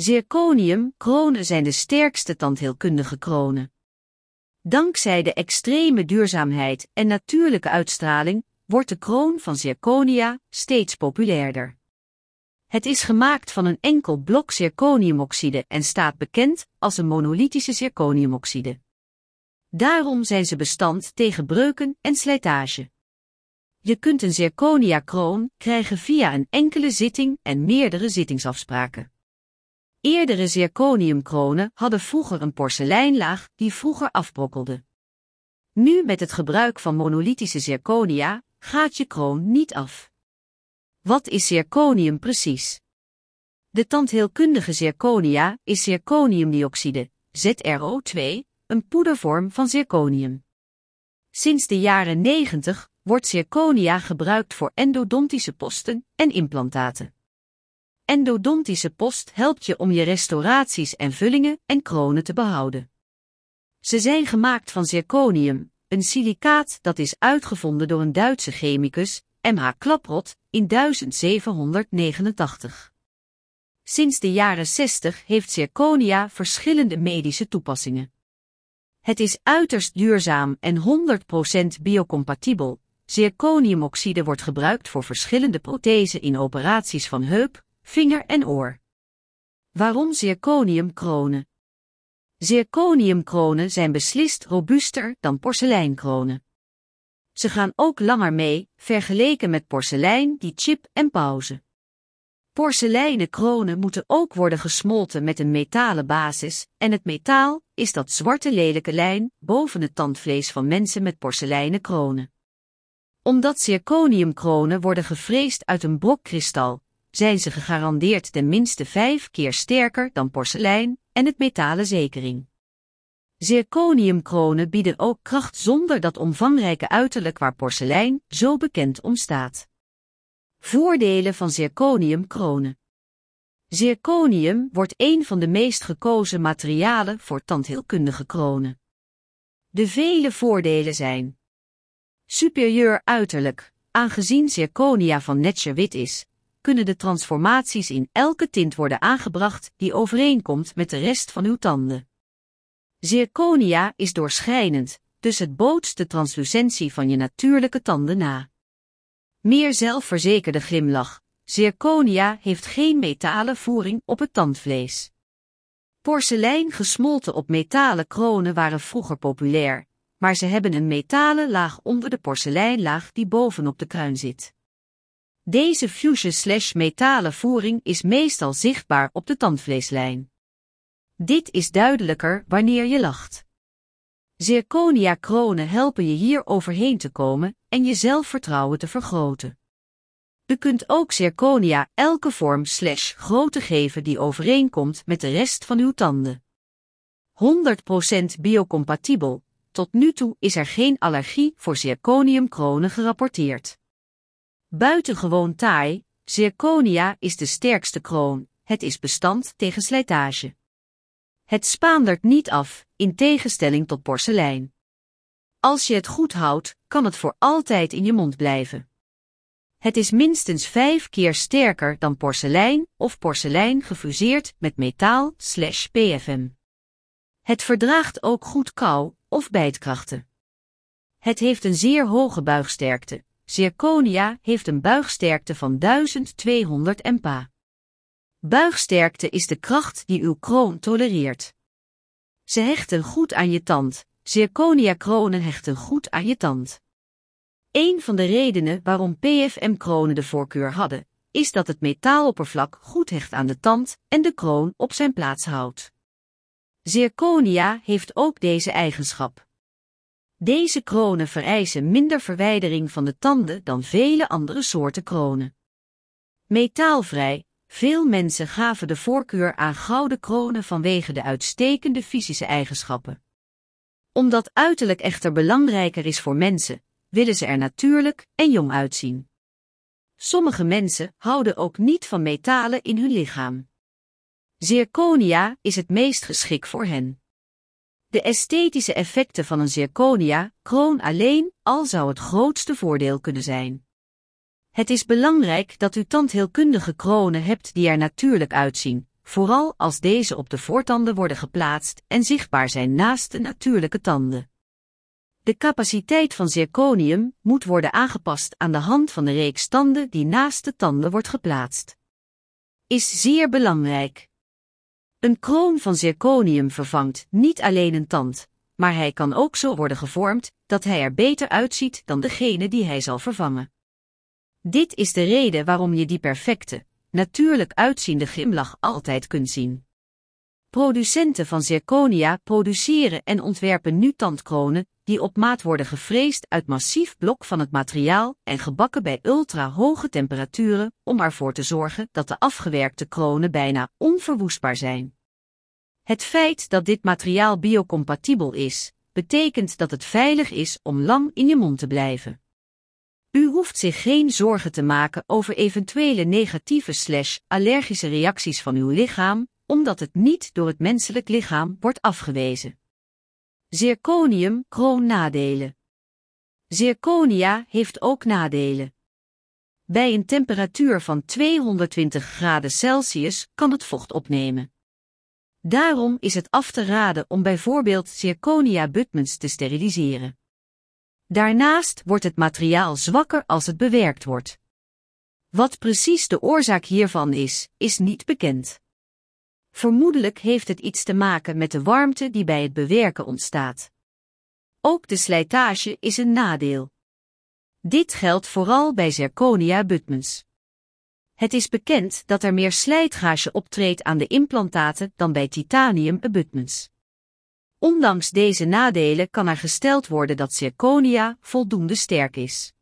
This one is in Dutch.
Zirconium-kronen zijn de sterkste tandheelkundige kronen. Dankzij de extreme duurzaamheid en natuurlijke uitstraling wordt de kroon van zirconia steeds populairder. Het is gemaakt van een enkel blok zirconiumoxide en staat bekend als een monolithische zirconiumoxide. Daarom zijn ze bestand tegen breuken en slijtage. Je kunt een zirconia-kroon krijgen via een enkele zitting en meerdere zittingsafspraken. Eerdere zirconiumkronen hadden vroeger een porseleinlaag die vroeger afbrokkelde. Nu met het gebruik van monolithische zirconia gaat je kroon niet af. Wat is zirconium precies? De tandheelkundige zirconia is zirconiumdioxide, ZRO2, een poedervorm van zirconium. Sinds de jaren 90 wordt zirconia gebruikt voor endodontische posten en implantaten. Endodontische post helpt je om je restauraties en vullingen en kronen te behouden. Ze zijn gemaakt van zirconium, een silicaat dat is uitgevonden door een Duitse chemicus, M.H. Klaprot, in 1789. Sinds de jaren 60 heeft zirconia verschillende medische toepassingen. Het is uiterst duurzaam en 100% biocompatibel. Zirconiumoxide wordt gebruikt voor verschillende prothesen in operaties van heup, vinger en oor. Waarom zirconiumkronen? Zirconiumkronen zijn beslist robuuster dan porseleinkronen. Ze gaan ook langer mee, vergeleken met porselein die chip en pauze. Porseleinen kronen moeten ook worden gesmolten met een metalen basis, en het metaal is dat zwarte lelijke lijn boven het tandvlees van mensen met porseleinen kronen. Omdat zirconiumkronen worden gevreesd uit een brok kristal, zijn ze gegarandeerd ten minste vijf keer sterker dan porselein en het metalen zekering. Zirconiumkronen bieden ook kracht zonder dat omvangrijke uiterlijk waar porselein zo bekend om staat. Voordelen van zirconiumkronen. Zirconium wordt een van de meest gekozen materialen voor tandheelkundige kronen. De vele voordelen zijn superieur uiterlijk. Aangezien zirconia van netje wit is, kunnen de transformaties in elke tint worden aangebracht die overeenkomt met de rest van uw tanden. Zirconia is doorschijnend, dus het bootst de translucentie van je natuurlijke tanden na. Meer zelfverzekerde glimlach. Zirconia heeft geen metalen voering op het tandvlees. Porselein gesmolten op metalen kronen waren vroeger populair, maar ze hebben een metalen laag onder de porseleinlaag die bovenop de kruin zit. Deze fusion-slash-metalen voering is meestal zichtbaar op de tandvleeslijn. Dit is duidelijker wanneer je lacht. Zirconia-kronen helpen je hier overheen te komen en je zelfvertrouwen te vergroten. U kunt ook zirconia elke vorm slash grootte geven die overeenkomt met de rest van uw tanden. 100% biocompatibel. Tot nu toe is er geen allergie voor zirconiumkronen gerapporteerd. Buitengewoon taai, zirconia is de sterkste kroon, het is bestand tegen slijtage. Het spaandert niet af, in tegenstelling tot porselein. Als je het goed houdt, kan het voor altijd in je mond blijven. Het is minstens vijf keer sterker dan porselein of porselein gefuseerd met metaal slash PFM. Het verdraagt ook goed kou of bijtkrachten. Het heeft een zeer hoge buigsterkte. Zirconia heeft een buigsterkte van 1200 MPa. Buigsterkte is de kracht die uw kroon tolereert. Ze hechten goed aan je tand. Zirconia-kronen hechten goed aan je tand. Een van de redenen waarom PFM-kronen de voorkeur hadden, is dat het metaaloppervlak goed hecht aan de tand en de kroon op zijn plaats houdt. Zirconia heeft ook deze eigenschap. Deze kronen vereisen minder verwijdering van de tanden dan vele andere soorten kronen. Metaalvrij, veel mensen gaven de voorkeur aan gouden kronen vanwege de uitstekende fysische eigenschappen. Omdat uiterlijk echter belangrijker is voor mensen, willen ze er natuurlijk en jong uitzien. Sommige mensen houden ook niet van metalen in hun lichaam. Zirconia is het meest geschikt voor hen. De esthetische effecten van een zirconia kroon alleen al zou het grootste voordeel kunnen zijn. Het is belangrijk dat u tandheelkundige kronen hebt die er natuurlijk uitzien, vooral als deze op de voortanden worden geplaatst en zichtbaar zijn naast de natuurlijke tanden. De capaciteit van zirconium moet worden aangepast aan de hand van de reeks tanden die naast de tanden wordt geplaatst. Is zeer belangrijk. Een kroon van zirconium vervangt niet alleen een tand, maar hij kan ook zo worden gevormd dat hij er beter uitziet dan degene die hij zal vervangen. Dit is de reden waarom je die perfecte, natuurlijk uitziende glimlach altijd kunt zien. Producenten van zirconia produceren en ontwerpen nu tandkronen die op maat worden gevreesd uit massief blok van het materiaal en gebakken bij ultra-hoge temperaturen om ervoor te zorgen dat de afgewerkte kronen bijna onverwoestbaar zijn. Het feit dat dit materiaal biocompatibel is, betekent dat het veilig is om lang in je mond te blijven. U hoeft zich geen zorgen te maken over eventuele negatieve slash allergische reacties van uw lichaam, omdat het niet door het menselijk lichaam wordt afgewezen. Zirconium kroon nadelen. Zirconia heeft ook nadelen. Bij een temperatuur van 220 graden Celsius kan het vocht opnemen. Daarom is het af te raden om bijvoorbeeld zirconia butmens te steriliseren. Daarnaast wordt het materiaal zwakker als het bewerkt wordt. Wat precies de oorzaak hiervan is, is niet bekend. Vermoedelijk heeft het iets te maken met de warmte die bij het bewerken ontstaat. Ook de slijtage is een nadeel. Dit geldt vooral bij zirconia butmens. Het is bekend dat er meer slijtgage optreedt aan de implantaten dan bij titanium abutments. Ondanks deze nadelen kan er gesteld worden dat zirconia voldoende sterk is.